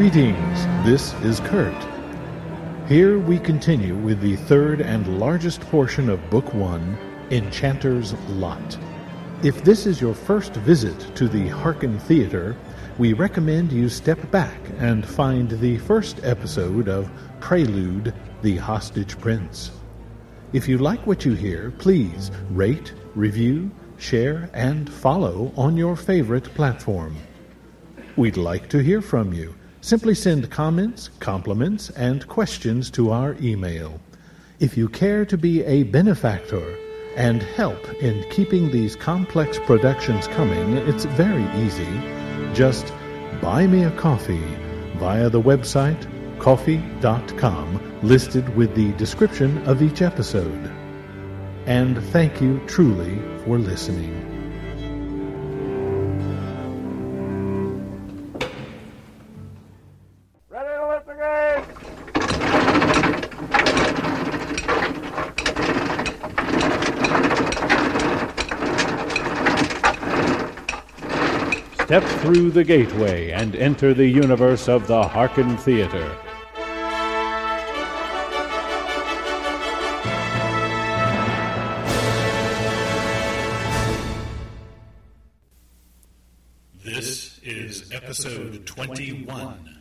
Greetings, this is Kurt. Here we continue with the third and largest portion of Book One, Enchanter's Lot. If this is your first visit to the Hearken Theatre, we recommend you step back and find the first episode of Prelude, the Hostage Prince. If you like what you hear, please rate, review, share, and follow on your favorite platform. We'd like to hear from you. Simply send comments, compliments, and questions to our email. If you care to be a benefactor and help in keeping these complex productions coming, it's very easy. Just buy me a coffee via the website Ko-fi.com listed with the description of each episode. And thank you truly for listening. Through the gateway and enter the universe of the Hearken Theatre. This is episode 21.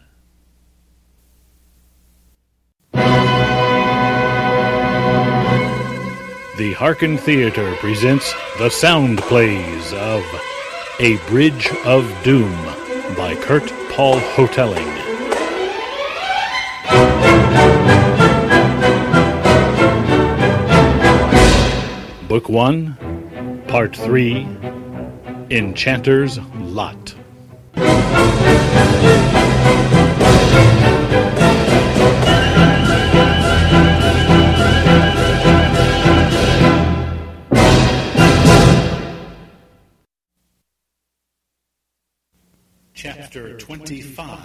The Hearken Theatre presents the sound plays of A Bridge of Doom by Kurt Paul Hotelling. Book 1, Part 3 Enchanter's Lot. Chapter 25.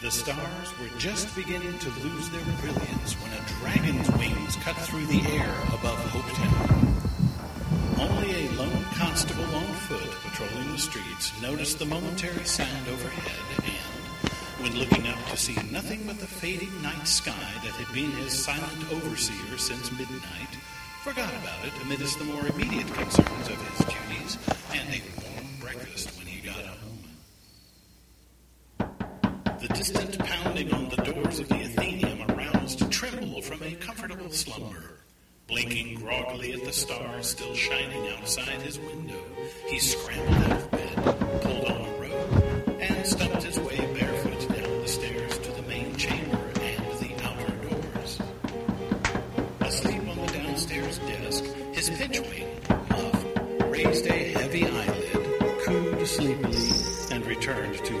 The stars were just beginning to lose their brilliance when a dragon's wings cut through the air above Hopetown. Only a lone constable on foot patrolling the streets noticed the momentary sound overhead and, when looking up to see nothing but the fading night sky that had been his silent overseer since midnight, forgot about it amidst the more immediate concerns of his duties and a warm breakfast when he got home. The distant pounding on the doors of the Athenium aroused Trimbul from a comfortable slumber. Blinking groggily at the stars still shining outside his window, he scrambled out of bed, pulled on a robe, and stumped his way barefoot down the stairs to the main chamber and the outer doors. Asleep on the downstairs desk, his pitchwing, Muff, raised a heavy eyelid, cooed sleepily, and returned to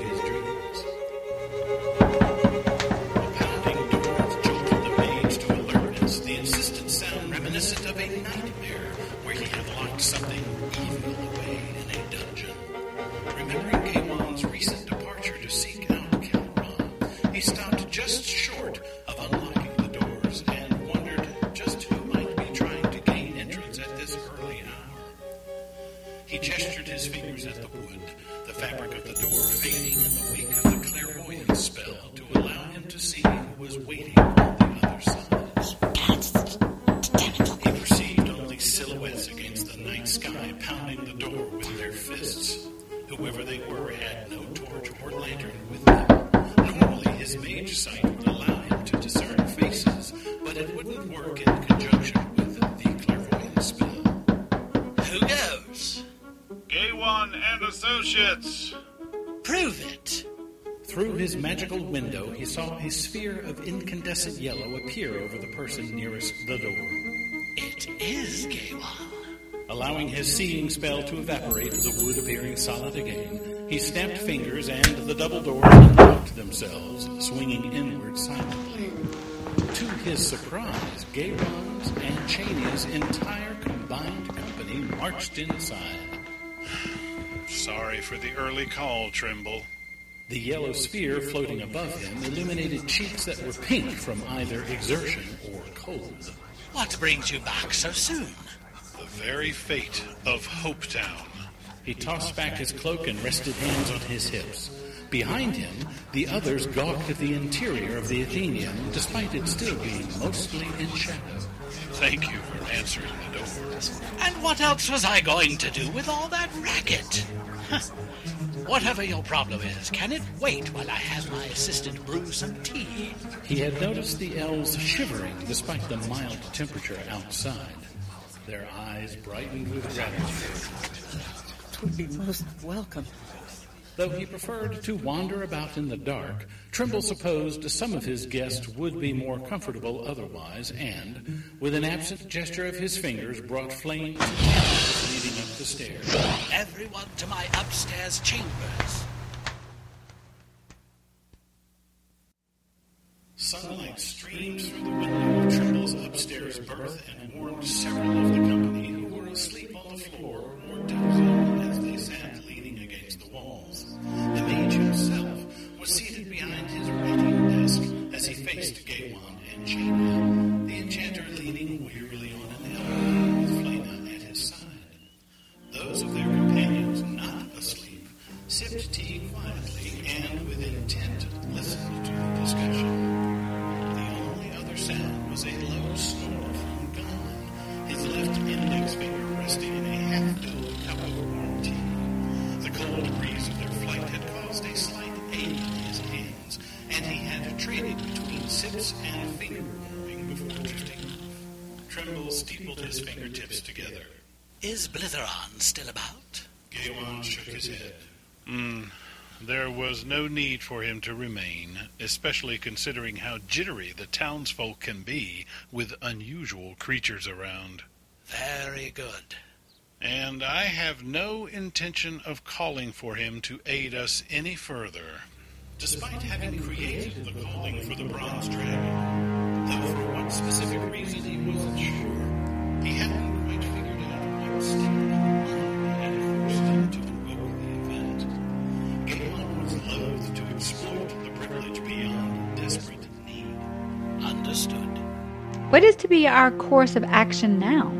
a sphere of incandescent yellow appear over the person nearest the door. It is Gaiwan. Allowing his seeing spell to evaporate, the wood appearing solid again, he snapped fingers and the double doors unlocked themselves, swinging inward silently. To his surprise, Gaiwan's and Chania's entire combined company marched inside. Sorry for the early call, Trimbul. The yellow sphere floating above him illuminated cheeks that were pink from either exertion or cold. What brings you back so soon? The very fate of Hopetown. He tossed back his cloak and rested hands on his hips. Behind him, the others gawked at the interior of the Athenium, despite it still being mostly in shadow. Thank you for answering the door. And what else was I going to do with all that racket? Huh. Whatever your problem is, can it wait while I have my assistant brew some tea? He had noticed the elves shivering despite the mild temperature outside. Their eyes brightened with gratitude. It would be most welcome. Though he preferred to wander about in the dark, Trimbul supposed some of his guests would be more comfortable otherwise, and, with an absent gesture of his fingers, brought Flame to candles leading up the stairs. Everyone to my upstairs chambers. Sunlight streamed through the window of Trimbul's upstairs berth and warmed several of the company who were asleep on the floor or dozing Trimbul steepled his fingertips together. Is Blitheron still about? Gaiwan shook his head. Hmm. There was no need for him to remain, especially considering how jittery the townsfolk can be with unusual creatures around. Very good. And I have no intention of calling for him to aid us any further. Despite having created the calling for the bronze dragon, though for what specific reason he wasn't sure, what is to be our course of action now?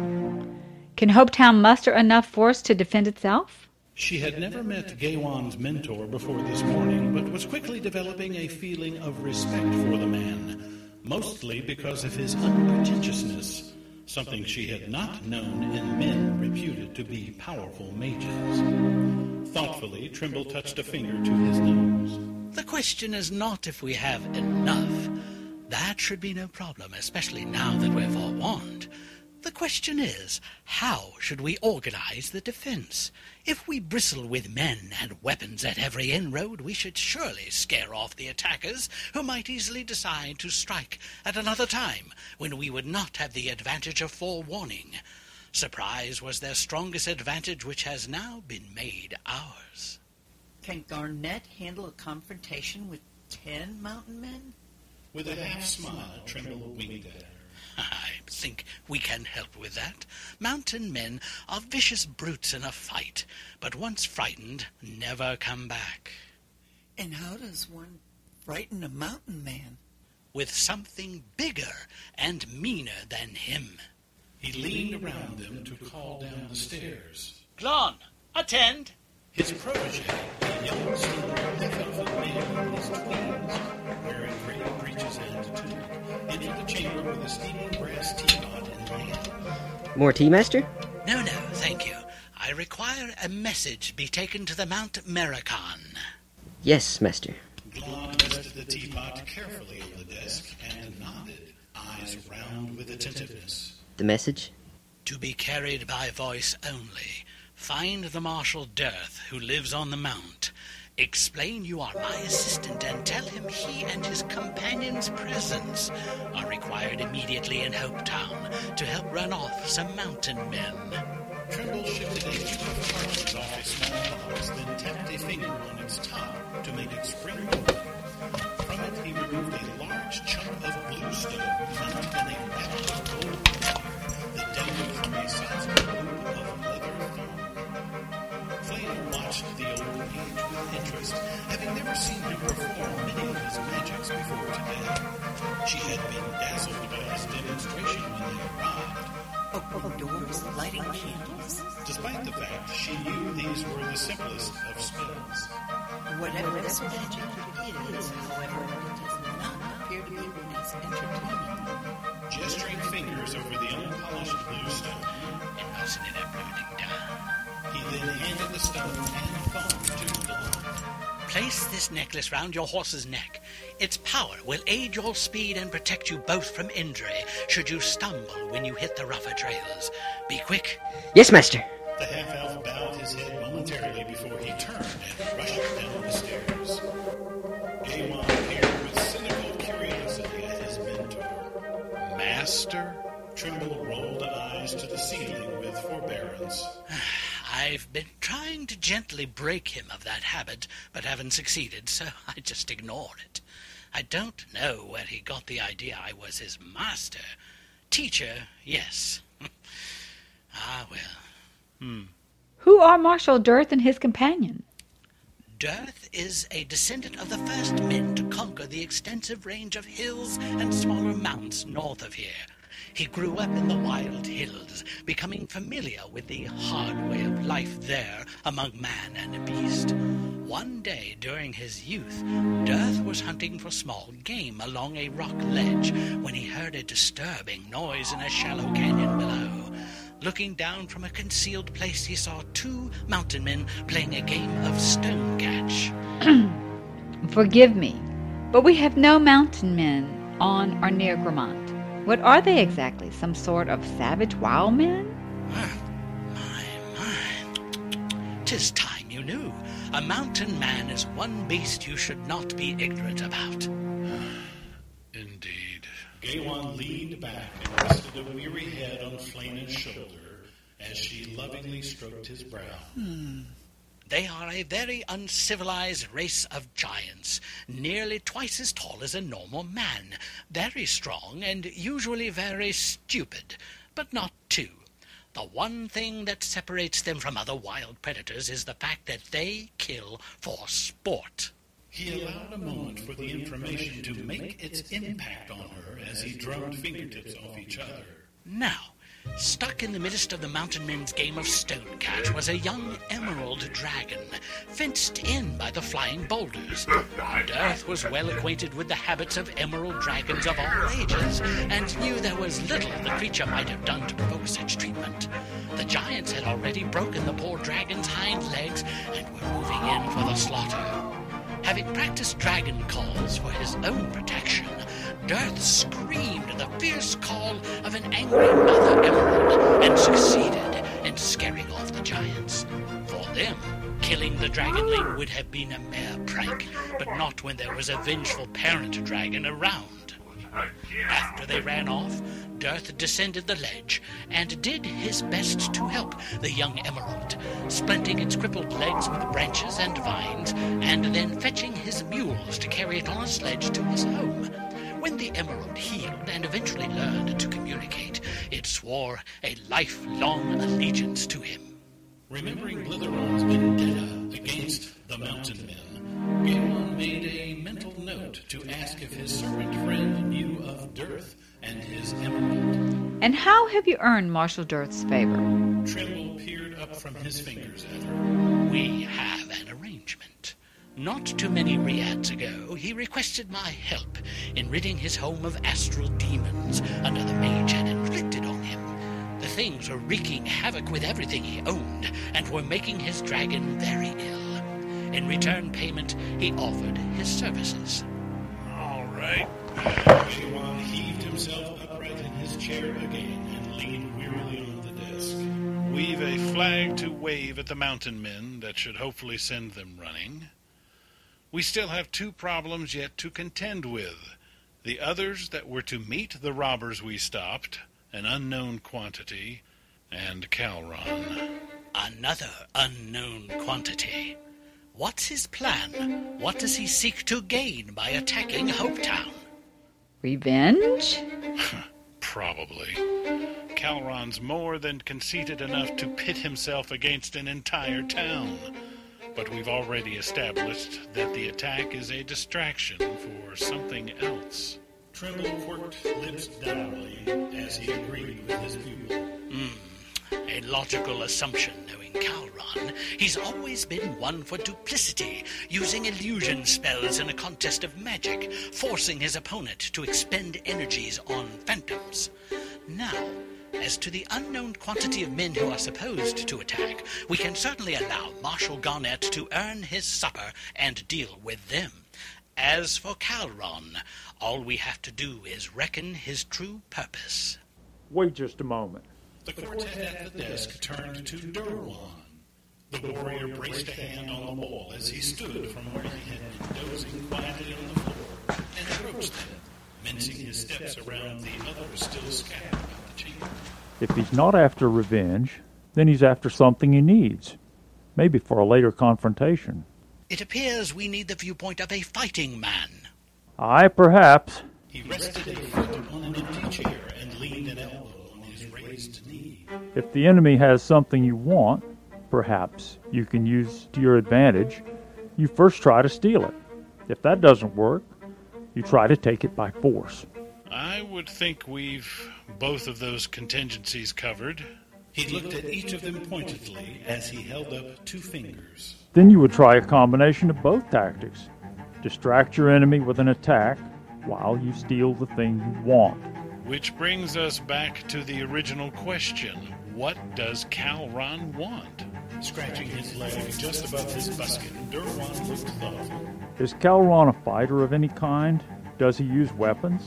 Can Hopetown muster enough force to defend itself? She had never met Gaiwan's mentor before this morning, but was quickly developing a feeling of respect for the man, mostly because of his unpretentiousness, something she had not known in men reputed to be powerful mages. Thoughtfully, Trimbul touched a finger to his nose. The question is not if we have enough. That should be no problem, especially now that we're forewarned. The question is, how should we organize the defense? If we bristle with men and weapons at every inroad, we should surely scare off the attackers, who might easily decide to strike at another time when we would not have the advantage of forewarning. Surprise was their strongest advantage, which has now been made ours. Can Garnett handle a confrontation with ten mountain men? With a half smile, Trimbul winked at her. I think we can help with that. Mountain men are vicious brutes in a fight, but once frightened, never come back. And how does one frighten a mountain man? With something bigger and meaner than him. He leaned around them to call down the stairs. Glon, attend! His protege, a young slender half-elfin man in his tweens, wearing gray breeches and tunic, entered the chamber with a steaming brass teapot in hand. More tea, Master? No, no, thank you. I require a message be taken to the Mount Mericon. Yes, Master. Glon rested the teapot carefully on the desk and nodded, eyes round with attentiveness. The message? To be carried by voice only. Find the Marshal Dearth, who lives on the Mount. Explain you are my assistant and tell him he and his companion's presence are required immediately in Hopetown to help run off some mountain men. Trimbul shifted a few the cartridges off a small box, then tapped a finger on its top to make it spring open. From it, he removed a large chunk of bluestone mounted in a of gold that dangled from a Flame watched the old page with interest, having never seen him perform any of his magics before today. She had been dazzled by his demonstration when they arrived, Opening doors, lighting candles. Despite the fact she knew these were the simplest of spells. Whatever this magic it is, however, it does not appear to be as entertaining. Gesturing fingers over the unpolished blue stone, It wasn't in a brooding down. He then handed the stone and phone to Delilah. Place this necklace round your horse's neck. Its power will aid your speed and protect you both from injury should you stumble when you hit the rougher trails. Be quick. Yes, master. The half-elf bowed his head momentarily before he turned and rushed down the stairs. Gaiwan peered with cynical curiosity at his mentor. Master? Trimbul rolled eyes to the ceiling with forbearance. I've been trying to gently break him of that habit, but haven't succeeded, so I just ignore it. I don't know where he got the idea I was his master. Teacher, yes. ah, well. Hmm. Who are Marshal Dirth and his companion? Dirth is a descendant of the first men to conquer the extensive range of hills and smaller mounts north of here. He grew up in the wild hills, becoming familiar with the hard way of life there among man and beast. One day during his youth, Dirth was hunting for small game along a rock ledge when he heard a disturbing noise in a shallow canyon below. Looking down from a concealed place, he saw two mountain men playing a game of stone catch. Forgive me, but we have no mountain men on or near Gramont. What are they exactly? Some sort of savage wild men? My, my. Tis time you knew. A mountain man is one beast you should not be ignorant about. Indeed. Gaiwan leaned back and rested a weary head on Flena's shoulder as she lovingly stroked his brow. Hmm. They are a very uncivilized race of giants, nearly twice as tall as a normal man, very strong and usually very stupid, but not too. The one thing that separates them from other wild predators is the fact that they kill for sport. He allowed a moment for the information to make its impact on her as he drummed fingertips off each other. Now, stuck in the midst of the mountain men's game of stone catch was a young emerald dragon, fenced in by the flying boulders. Earth was well acquainted with the habits of emerald dragons of all ages, and knew there was little the creature might have done to provoke such treatment. The giants had already broken the poor dragon's hind legs and were moving in for the slaughter. Having practiced dragon calls for his own protection, Darth screamed the fierce call of an angry mother emerald and succeeded in scaring off the giants. For them, killing the dragonling would have been a mere prank, but not when there was a vengeful parent dragon around. After they ran off, Darth descended the ledge and did his best to help the young emerald, splinting its crippled legs with branches and vines, and then fetching his mules to carry it on a sledge to his home. When the emerald healed and eventually learned to communicate, it swore a lifelong allegiance to him. Remembering Blitheron's vendetta against the mountain men, Gaiwan made a mental note to ask if his servant friend knew of Dirth and his emerald. And how have you earned Marshal Dirth's favor? Trimbul peered up from his fingers at her. We have an arrangement. Not too many riads ago, he requested my help in ridding his home of astral demons another mage had inflicted on him. The things were wreaking havoc with everything he owned and were making his dragon very ill. In return payment, he offered his services. All right. Gaiwan heaved himself upright in his chair again and leaned wearily on the desk. We've a flag to wave at the mountain men that should hopefully send them running. We still have two problems yet to contend with. The others that were to meet the robbers we stopped, an unknown quantity, and Kalron. Another unknown quantity. What's his plan? What does he seek to gain by attacking Hopetown? Revenge? Probably. Kalron's more than conceited enough to pit himself against an entire town. But we've already established that the attack is a distraction for something else. Trimbul quirked lips dourly as he agreed with his pupil. Hmm. A logical assumption, knowing Kalron. He's always been one for duplicity, using illusion spells in a contest of magic, forcing his opponent to expend energies on phantoms. Now, as to the unknown quantity of men who are supposed to attack, we can certainly allow Marshal Garnett to earn his supper and deal with them. As for Kalron, all we have to do is reckon his true purpose. Wait just a moment. The quartet at the desk turned to Durwan. The warrior braced a hand on the wall as he stood from where he had been dozing quietly on the floor and approached them, mincing his steps around the others still scattered about the chamber. If he's not after revenge, then he's after something he needs. Maybe for a later confrontation. It appears we need the viewpoint of a fighting man. Aye, perhaps. He rested a foot upon an empty chair and leaned an elbow on his raised knee. If the enemy has something you want, perhaps you can use to your advantage. You first try to steal it. If that doesn't work, you try to take it by force. I would think we've both of those contingencies covered. He looked at each of them pointedly as he held up two fingers. Then you would try a combination of both tactics. Distract your enemy with an attack while you steal the thing you want. Which brings us back to the original question what does Kalron want? Scratching his leg just above his buskin, Durwan looked thoughtful. Is Kalron a fighter of any kind? Does he use weapons?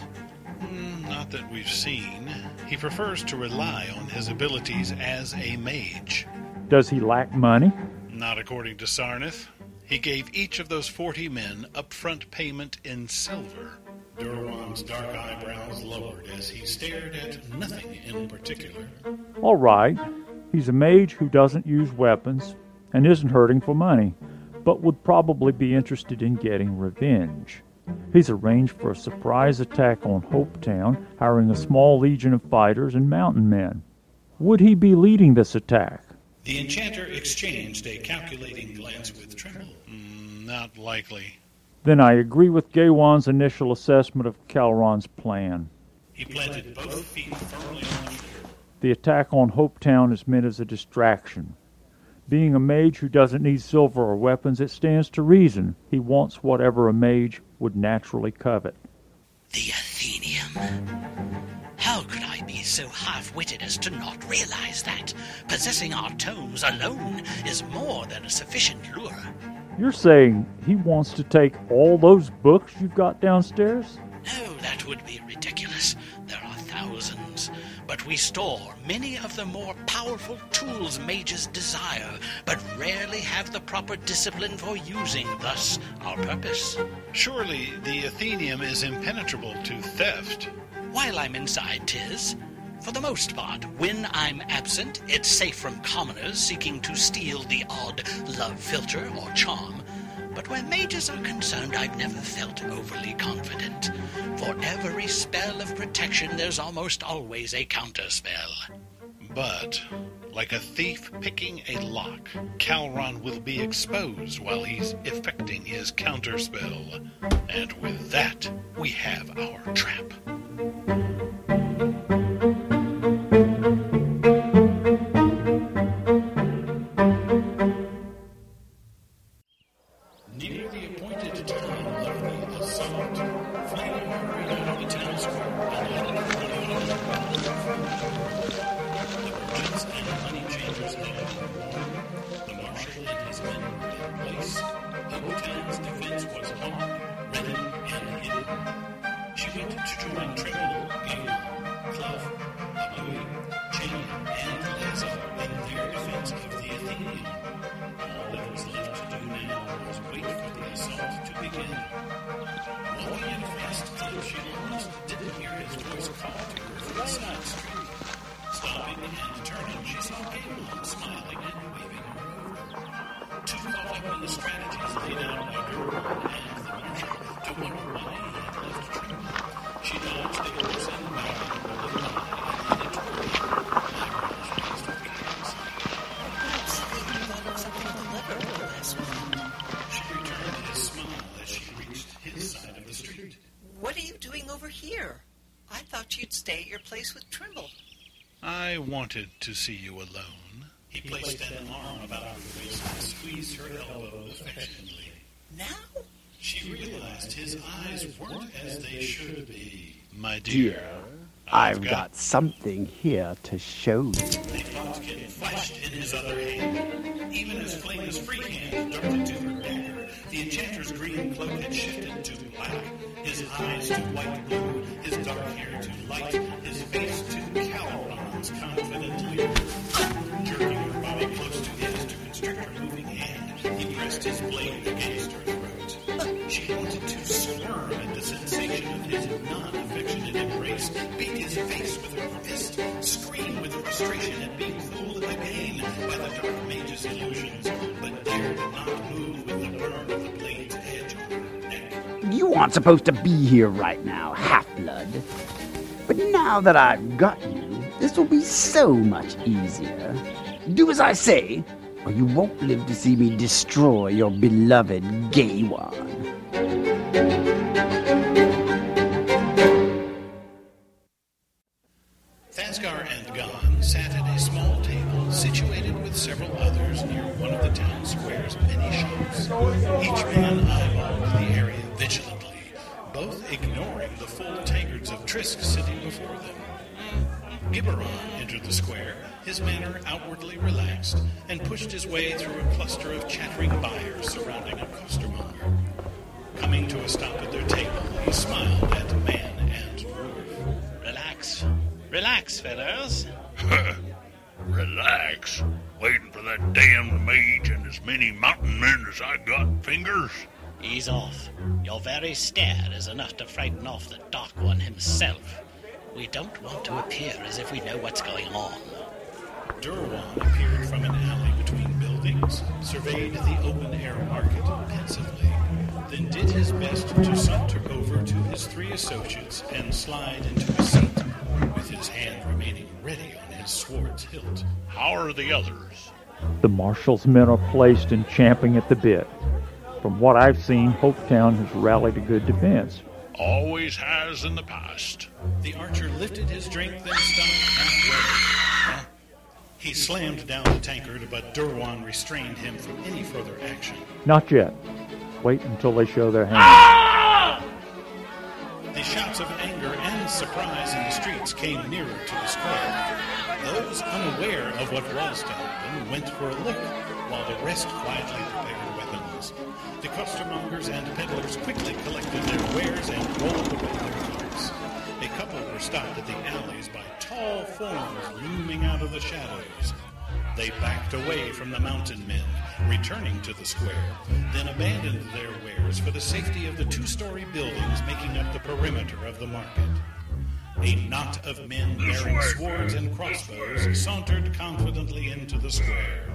Mm, Not that we've seen. He prefers to rely on his abilities as a mage. Does he lack money? Not according to Sarnath. He gave each of those forty men upfront payment in silver. Durwan's dark eyebrows lowered as he stared at nothing in particular. All right. He's a mage who doesn't use weapons and isn't hurting for money, but would probably be interested in getting revenge. He's arranged for a surprise attack on Hopetown, hiring a small legion of fighters and mountain men. Would he be leading this attack? The enchanter exchanged a calculating glance with Trimbul. Mm, Not likely. Then I agree with Gaiwan's initial assessment of Kalron's plan. He planted both feet firmly on the floor. The attack on Hopetown is meant as a distraction. Being a mage who doesn't need silver or weapons, it stands to reason he wants whatever a mage would naturally covet. The Athenium. How could I be so half witted as to not realize that? Possessing our tomes alone is more than a sufficient lure. You're saying he wants to take all those books you've got downstairs? No, that would be ridiculous. There are thousands. But we store many of the more powerful tools mages desire, but rarely have the proper discipline for using, thus, our purpose. Surely the Athenium is impenetrable to theft. While I'm inside, tis. For the most part, when I'm absent, it's safe from commoners seeking to steal the odd love philter or charm. But where mages are concerned, I've never felt overly confident. For every spell of protection, there's almost always a counterspell. But, like a thief picking a lock, Kalron will be exposed while he's effecting his counterspell. And with that, we have our trap. Place with Trimbul. I wanted to see you alone. He placed an arm about her waist and squeezed her elbow affectionately. Now? She realized his eyes weren't as they should be. My dear, Dear, I've got something here to show you. A bodkin flashed in his other hand. Even as Flame's free hand darted to her dagger, the enchanter's green cloak had shifted to black, his eyes to white blue, his dark hair to light, his face to Kalron's confident confidently. Jerking her body close to his to constrict her moving hand, he pressed his blade against her. She wanted to squirm at the sensation of his non-affectionate embrace, beat his face with her fist, scream with frustration at being fooled again by the dark mage's illusions, but dared not move with the burn of the blade's edge on her neck. You aren't supposed to be here right now, Half-Blood. But now that I've got you, this will be so much easier. Do as I say, or you won't live to see me destroy your beloved Gaiwan. Thasgar and Gon sat at a small table situated with several others near one of the town square's many shops. Each man eyeballed the area vigilantly, both ignoring the full tankards of Trisk sitting before them. Gibberon entered the square, his manner outwardly relaxed, and pushed his way through a cluster of chattering buyers surrounding a costermonger. Coming to a stop at their table, he smiled at man and dwarf. Relax. Relax, fellows. Relax. Waiting for that damned mage and as many mountain men as I got fingers. Ease off. Your very stare is enough to frighten off the Dark One himself. We don't want to appear as if we know what's going on. Durwan appeared from an alley between buildings, surveyed the open-air market pensively, then did his best to saunter over to his three associates and slide into a seat, with his hand remaining ready on his sword's hilt. How are the others? The marshal's men are placed and champing at the bit. From what I've seen, Hopetown has rallied a good defense. Always has in the past. The archer lifted his drink, then stopped halfway. He slammed down the tankard, but Durwan restrained him from any further action. Not yet. Wait until they show their hand. Ah! The shouts of anger and surprise in the streets came nearer to the square. Those unaware of what was to happen went for a look, while the rest quietly prepared weapons. The costermongers and peddlers quickly collected their wares and rolled away their carts. A couple were stopped at the alleys by tall forms looming out of the shadows. They backed away from the mountain men, returning to the square, then abandoned their wares for the safety of the two-story buildings making up the perimeter of the market. A knot of men bearing swords and crossbows sauntered confidently into the square.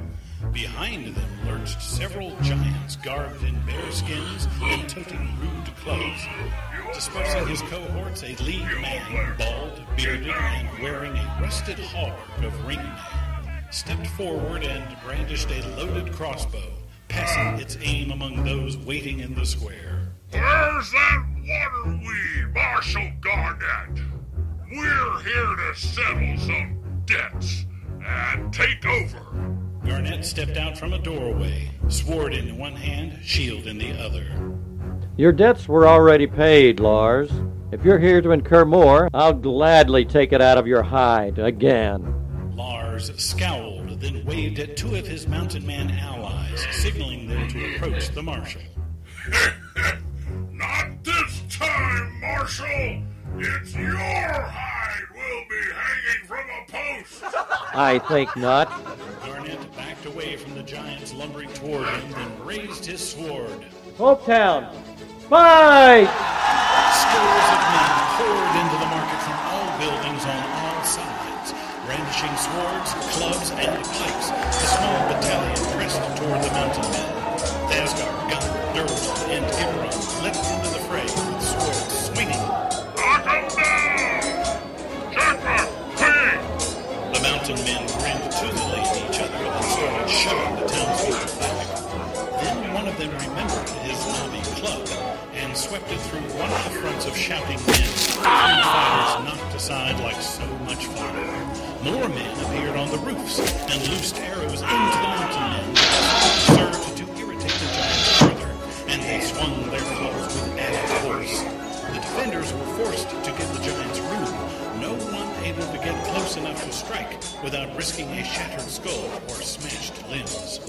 Behind them lurched several giants garbed in bear skins and toting rude clubs. Dispersing his cohorts, a lean man, bald, bearded, and wearing a rusted hauberk of ringmail, stepped forward and brandished a loaded crossbow, passing its aim among those waiting in the square. Where's that water weed, Marshal Garnett? We're here to settle some debts and take over. Garnett stepped out from a doorway, sword in one hand, shield in the other. Your debts were already paid, Lars. If you're here to incur more, I'll gladly take it out of your hide again. Lars scowled, then waved at two of his mountain man allies, signaling them to approach the marshal. Not this time, Marshal! It's your hide we'll be hanging from a post! I think not. Garnett backed away from the giants lumbering toward him, then raised his sword. Hopetown, fight! Scores of men poured into the market from brandishing swords, clubs, and pikes. The small battalion pressed toward the mountain men. Thasgar, Gunn, Durwald, and Ibram leapt into the fray with swords swinging. The mountain men grinned toothily at each other and started shoving the townspeople back. Then one of them remembered his knobby club and swept it through one of the fronts of shouting men. Three fighters knocked aside like so much fire. More men appeared on the roofs and loosed arrows into the mountain men, served to irritate the giants further, and they swung their claws with added force. The defenders were forced to give the giants room, no one able to get close enough to strike without risking a shattered skull or smashed limbs.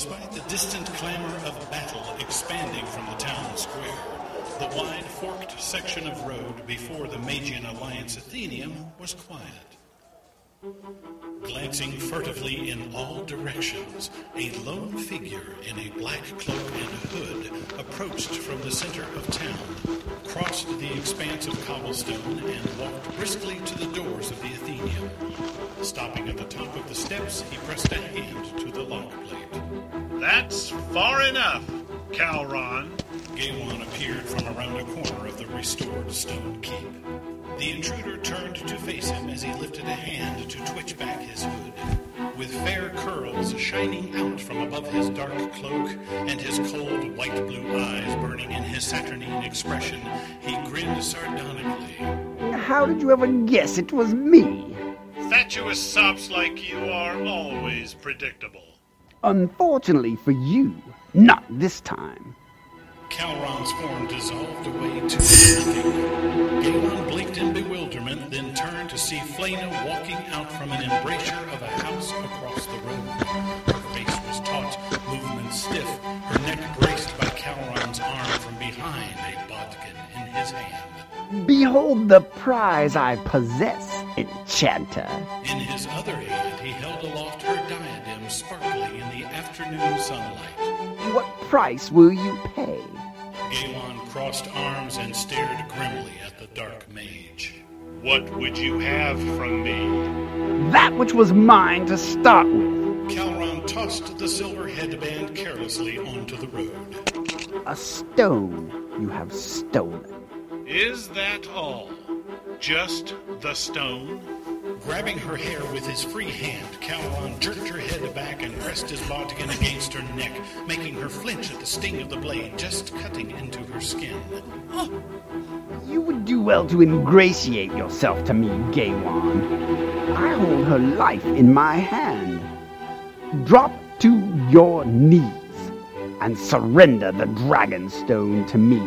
Despite the distant clamor of battle expanding from the town square, the wide forked section of road before the Magian Alliance Athenium was quiet. Glancing furtively in all directions, a lone figure in a black cloak and hood approached from the center of town, crossed the expanse of cobblestone, and walked briskly to the doors of the Athenium. Stopping at the top of the steps, he pressed a hand to the lock plate. That's far enough, Kalron. Gaiwan appeared from around a corner of the restored stone keep. The intruder turned to face him as he lifted a hand to twitch back his hood. With fair curls shining out from above his dark cloak and his cold white blue eyes burning in his saturnine expression, he grinned sardonically. How did you ever guess it was me? Fatuous sops like you are always predictable. Unfortunately for you, not this time. Kalron's form dissolved away to nothing. Gaiwan blinked in bewilderment, then turned to see Flana walking out from an embrasure of a house across the road. Her face was taut, movements stiff, her neck braced by Kalron's arm from behind, a bodkin in his hand. Behold the prize I possess, enchanter. In his other hand, he held aloft afternoon sunlight. What price will you pay? Gaiwan crossed arms and stared grimly at the dark mage. What would you have from me? That which was mine to start with. Kalron tossed the silver headband carelessly onto the road. A stone you have stolen. Is that all? Just the stone? Grabbing her hair with his free hand, Kalron jerked her head back and pressed his bodkin against her neck, making her flinch at the sting of the blade just cutting into her skin. You would do well to ingratiate yourself to me, Gaiwan. I hold her life in my hand. Drop to your knees and surrender the dragon stone to me.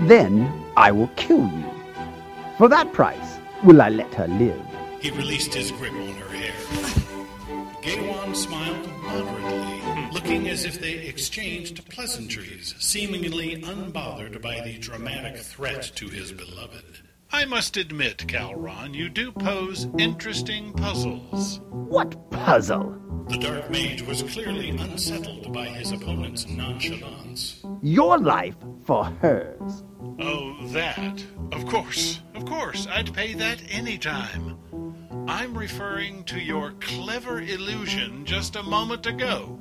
Then I will kill you. For that price will I let her live. He released his grip on her hair. Gaiwan smiled moderately, looking as if they exchanged pleasantries, seemingly unbothered by the dramatic threat to his beloved. I must admit, Kalron, you do pose interesting puzzles. What puzzle? The Dark Mage was clearly unsettled by his opponent's nonchalance. Your life for hers. Oh, that. Of course, of course, I'd pay that any time. I'm referring to your clever illusion just a moment ago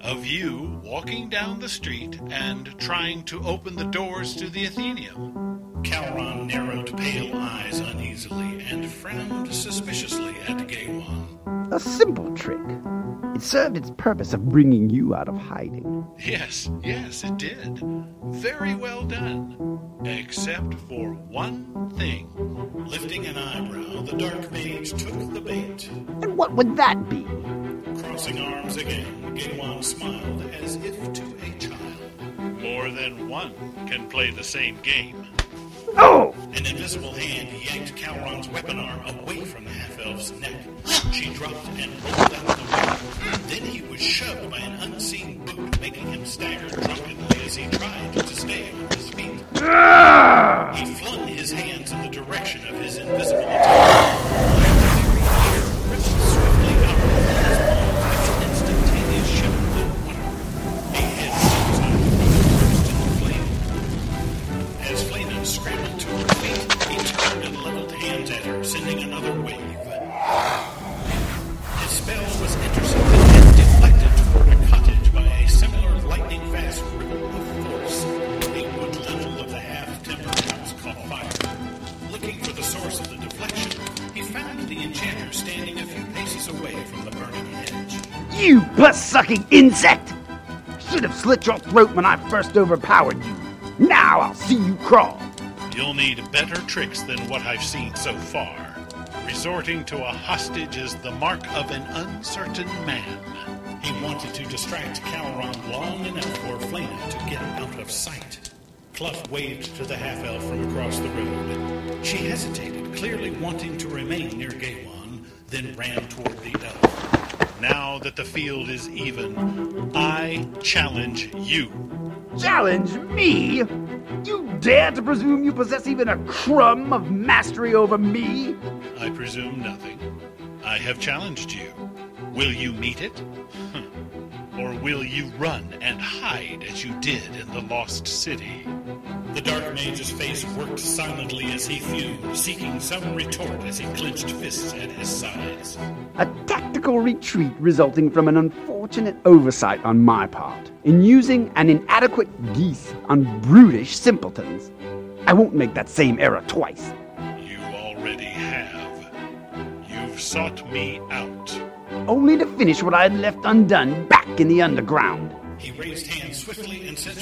of you walking down the street and trying to open the doors to the Athenium. Kalron narrowed pale eyes uneasily and frowned suspiciously at Gaiwan. A simple trick. It served its purpose of bringing you out of hiding. Yes, yes, it did. Very well done. Except for one thing. Lifting an eyebrow, the dark mage took the bait. And what would that be? Crossing arms again, Gaiwan smiled as if to a child. More than one can play the same game. Oh! An invisible hand yanked Kalron's weapon arm away from the half-elf's neck. She dropped and rolled out of the way. Then he was shoved by an unseen boot, making him stagger drunkenly as he tried to stay on his feet. He flung his hands in the direction of his invisible attacker. As at another wave. His spell was intercepted and deflected toward a cottage by a similar lightning-fast ripple of force. A wood lintel of the half-timbered house caught fire. Looking for the source of the deflection, he found the enchanter standing a few paces away from the burning hedge. You pus-sucking insect! Should have slit your throat when I first overpowered you. Now I'll see you crawl. You'll need better tricks than what I've seen so far. Resorting to a hostage is the mark of an uncertain man. He wanted to distract Kalron long enough for Flana to get out of sight. Clough waved to the half-elf from across the road. She hesitated, clearly wanting to remain near Gaiwan, then ran toward the elf. Now that the field is even, I challenge you. Challenge me? You dare to presume you possess even a crumb of mastery over me? I presume nothing. I have challenged you. Will you meet it? or will you run and hide as you did in the Lost City? The Dark Mage's face worked silently as he fumed, seeking some retort as he clenched fists at his sides. A tactical retreat resulting from an unfortunate oversight on my part in using an inadequate geas on brutish simpletons. I won't make that same error twice. You already have. You've sought me out. Only to finish what I had left undone back in the underground. He raised hands swiftly and sent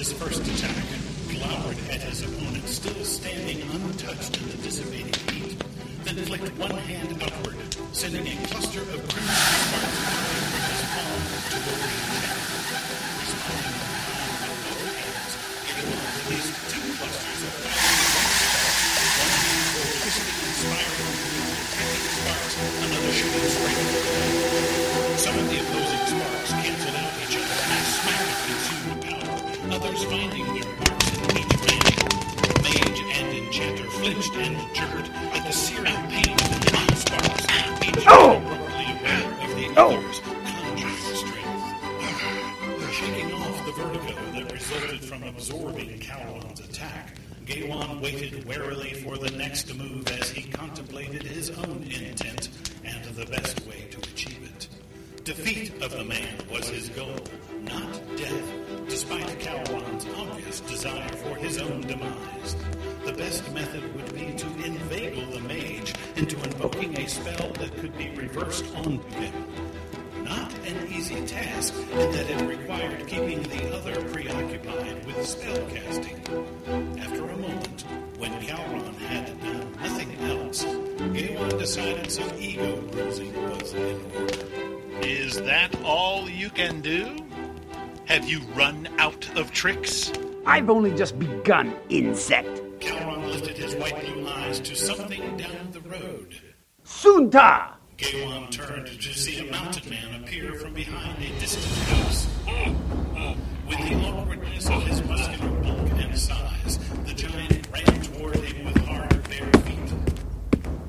his first attack, glowered at his opponent still standing untouched in the dissipating heat, then flicked one hand upward, sending a cluster of easy task, and that it required keeping the other preoccupied with spell casting. After a moment, when Kalron had done nothing else, Gaiwan decided some ego bruising was in order. Is that all you can do? Have you run out of tricks? I've only just begun, insect. Kalron lifted his white blue eyes to something down the road. Sunta! Gaiwan turned to see a mountain man appear from behind a distant house. With the awkwardness of his muscular bulk and size, the giant ran toward him with hard, bare feet.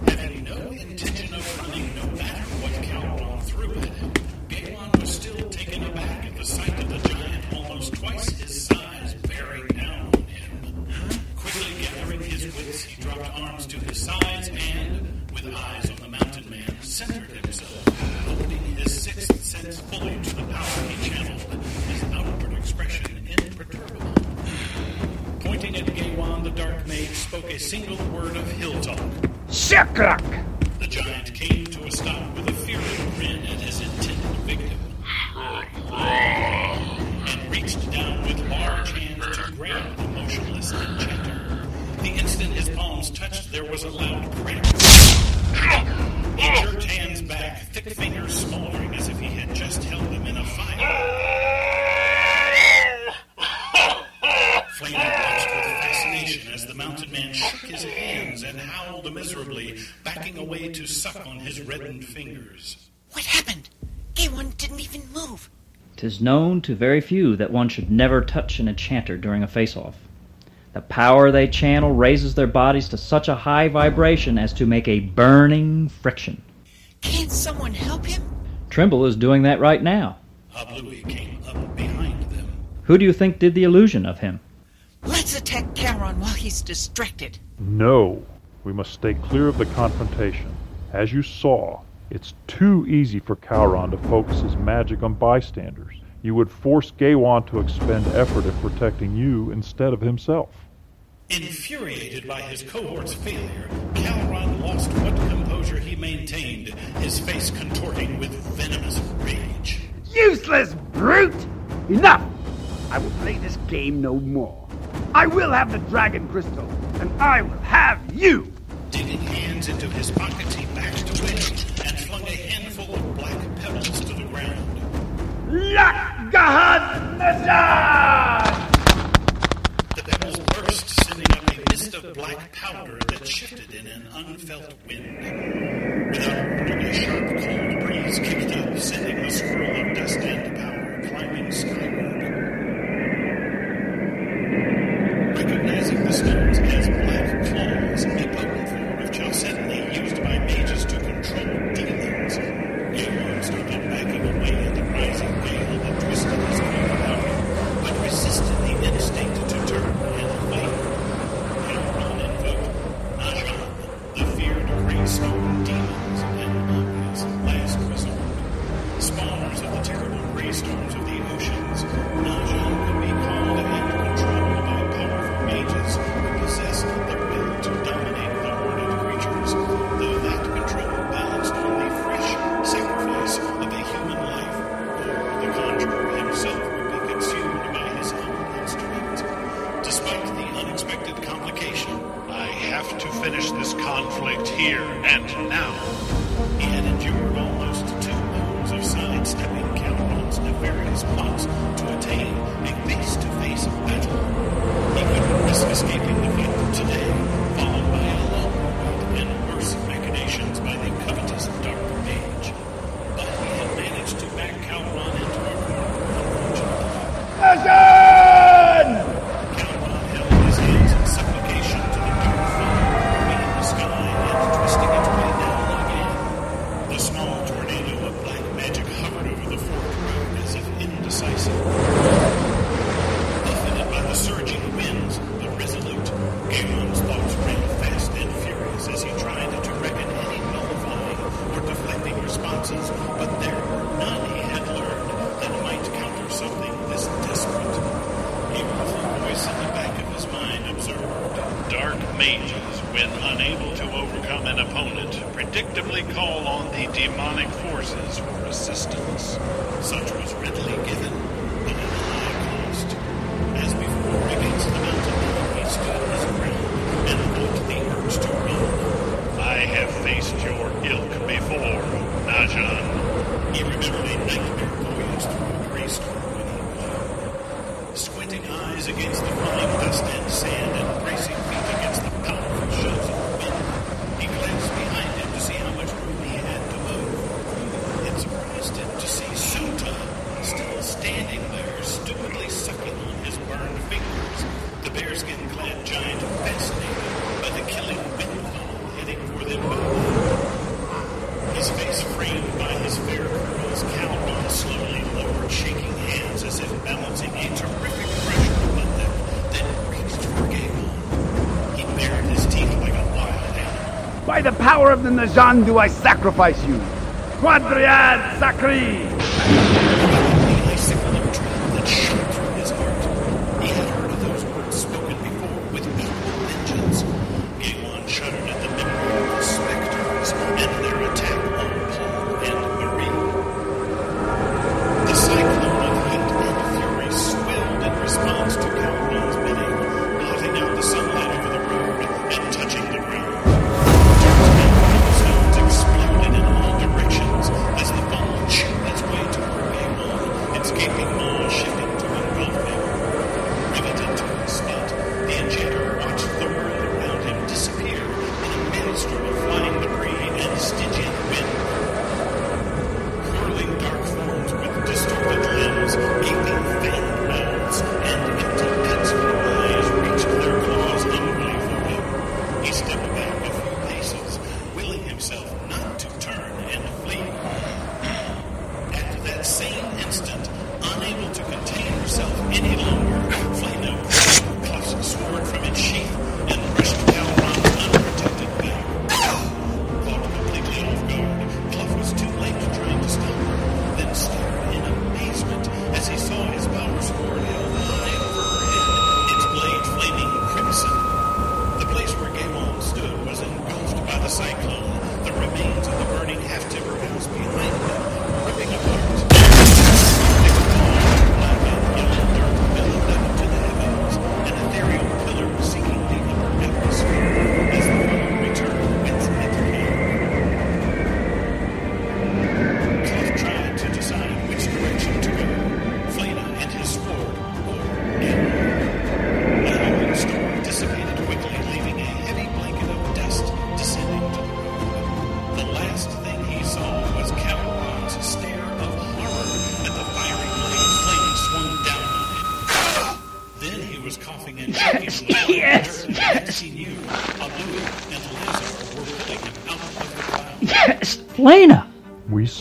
Having no intention of running, no matter what Kalron threw at him, Gaiwan was still taken aback at the sight of the giant almost twice his size bearing down on him. Quickly gathering his wits, he dropped arms to his sides and, with eyes man, centered himself, holding his sixth sense fully to the power he channeled, his outward expression imperturbable. Pointing at Gaiwan, the dark mage spoke a single word of hill talk. Shakrak! The giant came to a stop with a fearing grin at his intended victim. And reached down with large hands to grab the motionless enchanter. The instant his palms touched, there was a loud crack. He jerked hands back, thick fingers smoldering as if he had just held them in a fire. Flaming watched with fascination as the mountain man shook his hands and howled miserably, backing away to suck on his reddened fingers. What happened? Gaiwan didn't even move. Tis known to very few that one should never touch an enchanter during a face-off. The power they channel raises their bodies to such a high vibration as to make a burning friction. Can't someone help him? Trimbul is doing that right now. Hablui came up behind them. Who do you think did the illusion of him? Let's attack Kalron while he's distracted. No, we must stay clear of the confrontation. As you saw, it's too easy for Kalron to focus his magic on bystanders. You would force Gaiwan to expend effort in protecting you instead of himself. Infuriated by his cohort's failure, Kalron lost what composure he maintained, his face contorting with venomous rage. Useless brute! Enough! I will play this game no more. I will have the dragon crystal, and I will have you! Digging hands into his pockets, he backed away and flung a handful of black pebbles to the ground. Lakgahad Nazar! The pebbles burst, sending up a mist of black powder that shifted in an unfelt wind. Without warning, a sharp, cold breeze kicked up, sending the swirl of dust and powder climbing skyward. in do I sacrifice you? Quadriad Sacri!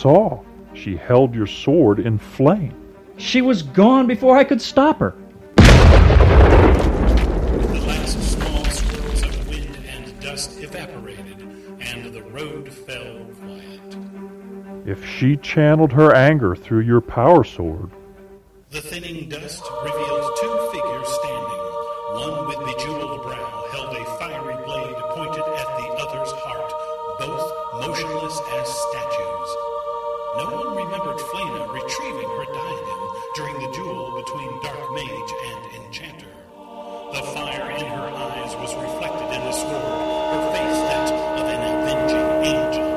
saw. She held your sword in flame. She was gone before I could stop her. The last small swirls of wind and dust evaporated, and the road fell quiet. If she channeled her anger through your power sword, the thinning dust revealed two figures standing, one with bejeweled brow held a fiery blade pointed at the other's heart, both motionless as statues no one remembered Flana retrieving her diadem during the duel between Dark Mage and Enchanter. The fire in her eyes was reflected in the sword, her face that of an avenging angel.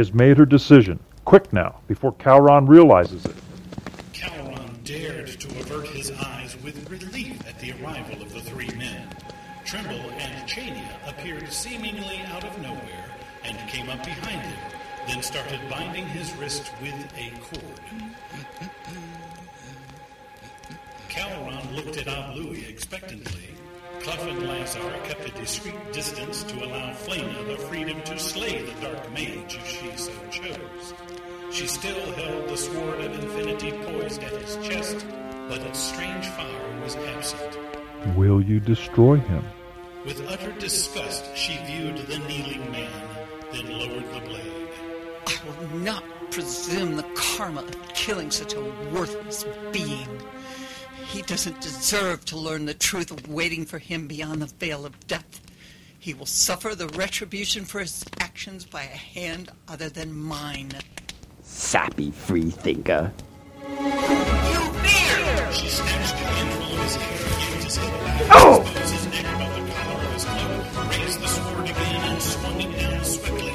has made her decision. Quick now, before Kalron realizes it. the freedom to slay the dark mage if she so chose. She still held the sword of infinity poised at his chest, but its strange fire was absent. Will you destroy him? With utter disgust, she viewed the kneeling man, then lowered the blade. I will not presume the karma of killing such a worthless being. He doesn't deserve to learn the truth waiting for him beyond the veil of death. He will suffer the retribution for his actions by a hand other than mine. Sappy freethinker. She snatched the handful of his hair, yanked his head back, Oh! exposed his neck above the collar of his cloak, raised the sword again, and swung it down swiftly.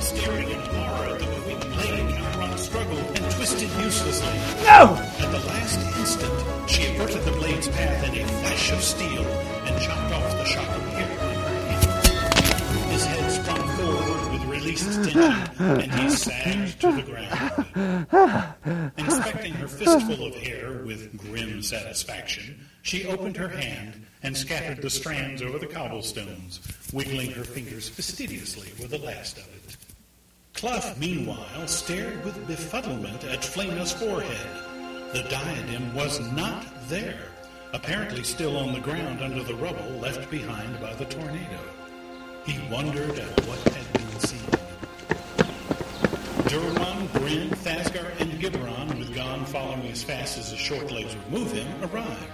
Staring in horror at the moving blade, Calderon struggled and twisted uselessly. No! At the last instant, she averted the blade's path in a flash of steel and chopped off the shock of hair in her hand. His head sprung forward with released tension, and he sagged to the ground. Inspecting her fistful of hair with grim satisfaction, she opened her hand and scattered the strands over the cobblestones, wiggling her fingers fastidiously with the last of it. Clough, meanwhile, stared with befuddlement at Flena's forehead. The diadem was not there, apparently still on the ground under the rubble left behind by the tornado. He wondered at what had been seen. Durwan, Bryn, Thasgar, and Giberon, with Gon following as fast as his short legs would move him, arrived.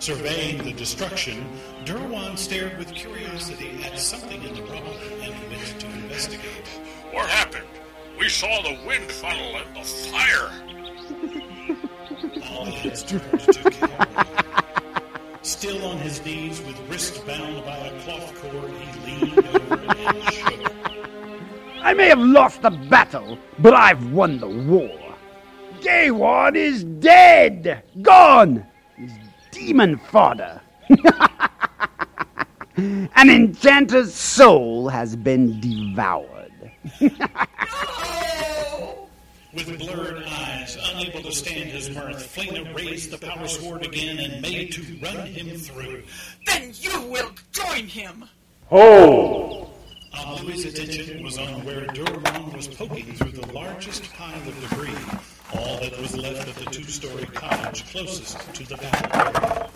Surveying the destruction, Durwan stared with curiosity at something in the rubble and went to investigate. What happened? We saw the wind funnel and the fire. All heads turned to. Still on his knees, with wrist bound by a cloth cord, he leaned over and shook. I may have lost the battle, but I've won the war. Gaiwan is dead! Gone! He's demon fodder. An enchanter's soul has been devoured. With blurred eyes, unable to stand his mirth, Flena raised the power sword again and made to run him through. Then you will join him. Hold! All Louis' attention was on where Durwan was poking through the largest pile of debris, all that was left of the two-story cottage closest to the battle area.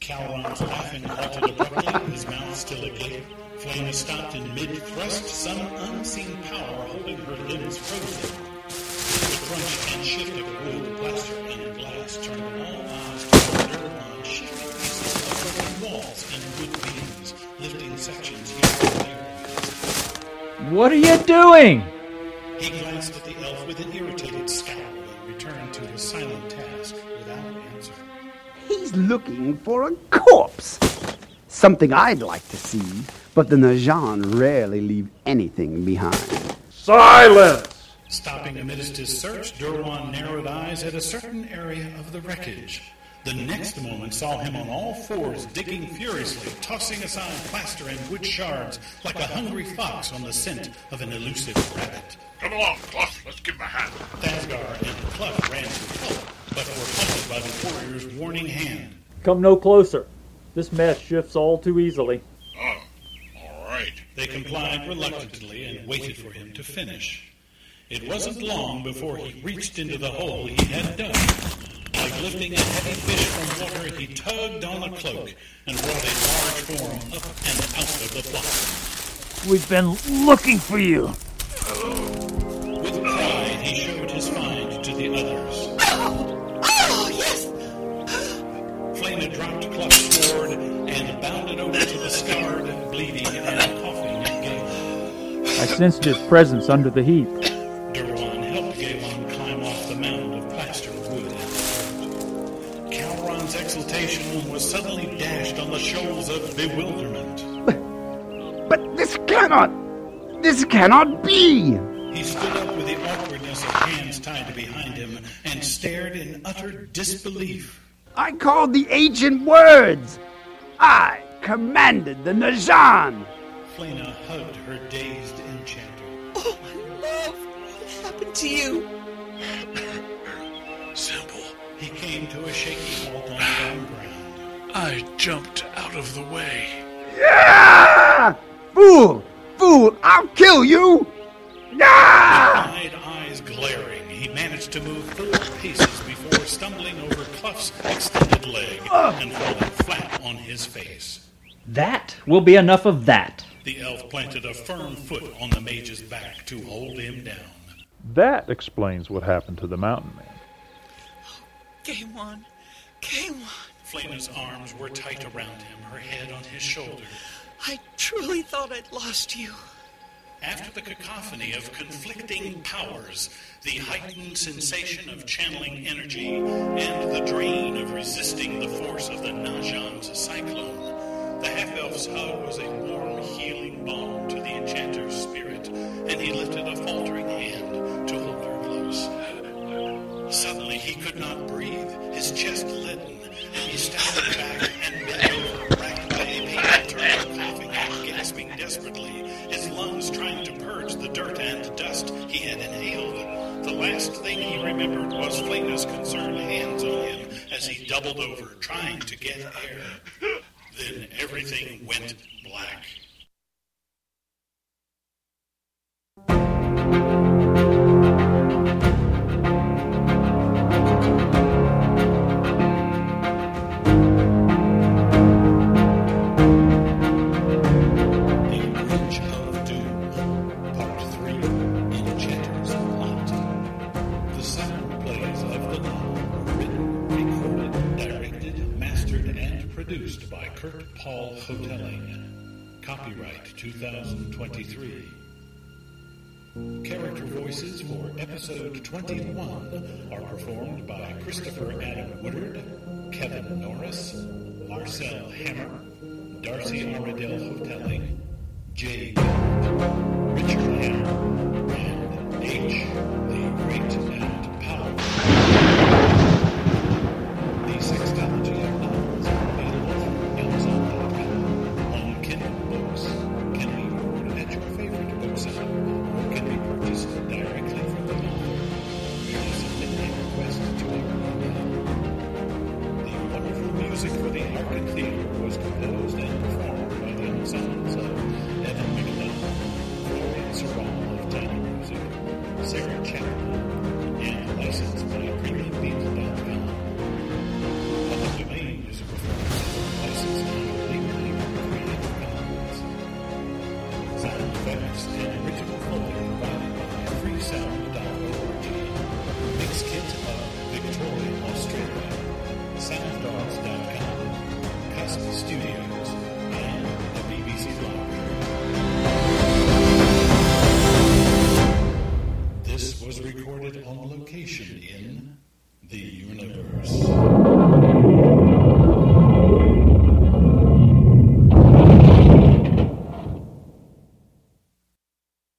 Kalron's laughing halted abruptly, his mouth still agape. Flame stopped in mid-thrust, some unseen power holding her limbs frozen. The crunch and shift of wood, plaster, and glass turned all eyes toward Durwan, shifting pieces of walls and wood beams, lifting sections here and there. What are you doing? He glanced at the elf with an irritated scowl and returned to his silent task without answer. He's looking for a corpse. Something I'd like to see, but the Najan rarely leave anything behind. Silence! Stopping amidst his search, Durwan narrowed eyes at a certain area of the wreckage. The next moment saw him on all fours, digging furiously, tossing aside plaster and wood shards like a hungry fox on the scent of an elusive rabbit. Come along, Clough. Let's give him a hand. Thasgar and Clough ran to help, but were halted by the warrior's warning hand. Come no closer. This mess shifts all too easily. Oh, all right. They complied reluctantly and waited for him to finish. It wasn't long before he reached into the hole he had dug. Like lifting a heavy fish from water, he tugged on a cloak and brought a large form up and out of the flock. We've been looking for you. With pride, he showed his find to the others. Oh, oh yes! Flame dropped Cluck's sword and bounded over to the scarred, bleeding, and coughing Galen. I sensed his presence under the heap. Cannot. This cannot be! He stood up with the awkwardness of hands tied behind him and stared in utter disbelief. I called the ancient words! I commanded the Najan! Flena hugged her dazed enchanter. Oh, my love, what happened to you? Simple. He came to a shaky halt on the ground. I jumped out of the way. Yeah! Fool! Fool! I'll kill you! Ah! Wide eyes glaring, he managed to move four paces before stumbling over Cluff's extended leg and falling flat on his face. That will be enough of that. The elf planted a firm foot on the mage's back to hold him down. That explains what happened to the mountain man. K1, K1. Flena's arms were tight around him, her head on his shoulder. I truly thought I'd lost you. After the cacophony of conflicting powers, the heightened sensation of channeling energy, and the drain of resisting the force of the Najan's cyclone, the half elf's hug was a warm, healing balm to the enchanter's spirit, and he lifted a faltering hand to hold her close. Suddenly he could not breathe, his chest leaden, and he staggered back and bent over, racked by a painful turn, coughing and gasping desperately, lungs trying to purge the dirt and dust he had inhaled. The last thing he remembered was Flena's concerned hands on him as he doubled over, trying to get air. Then everything went black. Produced by Kurt Paul Hotelling. Copyright 2023. Character voices for episode 21 are performed by Christopher Adam Woodard, Kevin Norris, Marcel Hammer, Darcy Aradell Hotelling, Jay Gould, Richard Hammer, and H, the Great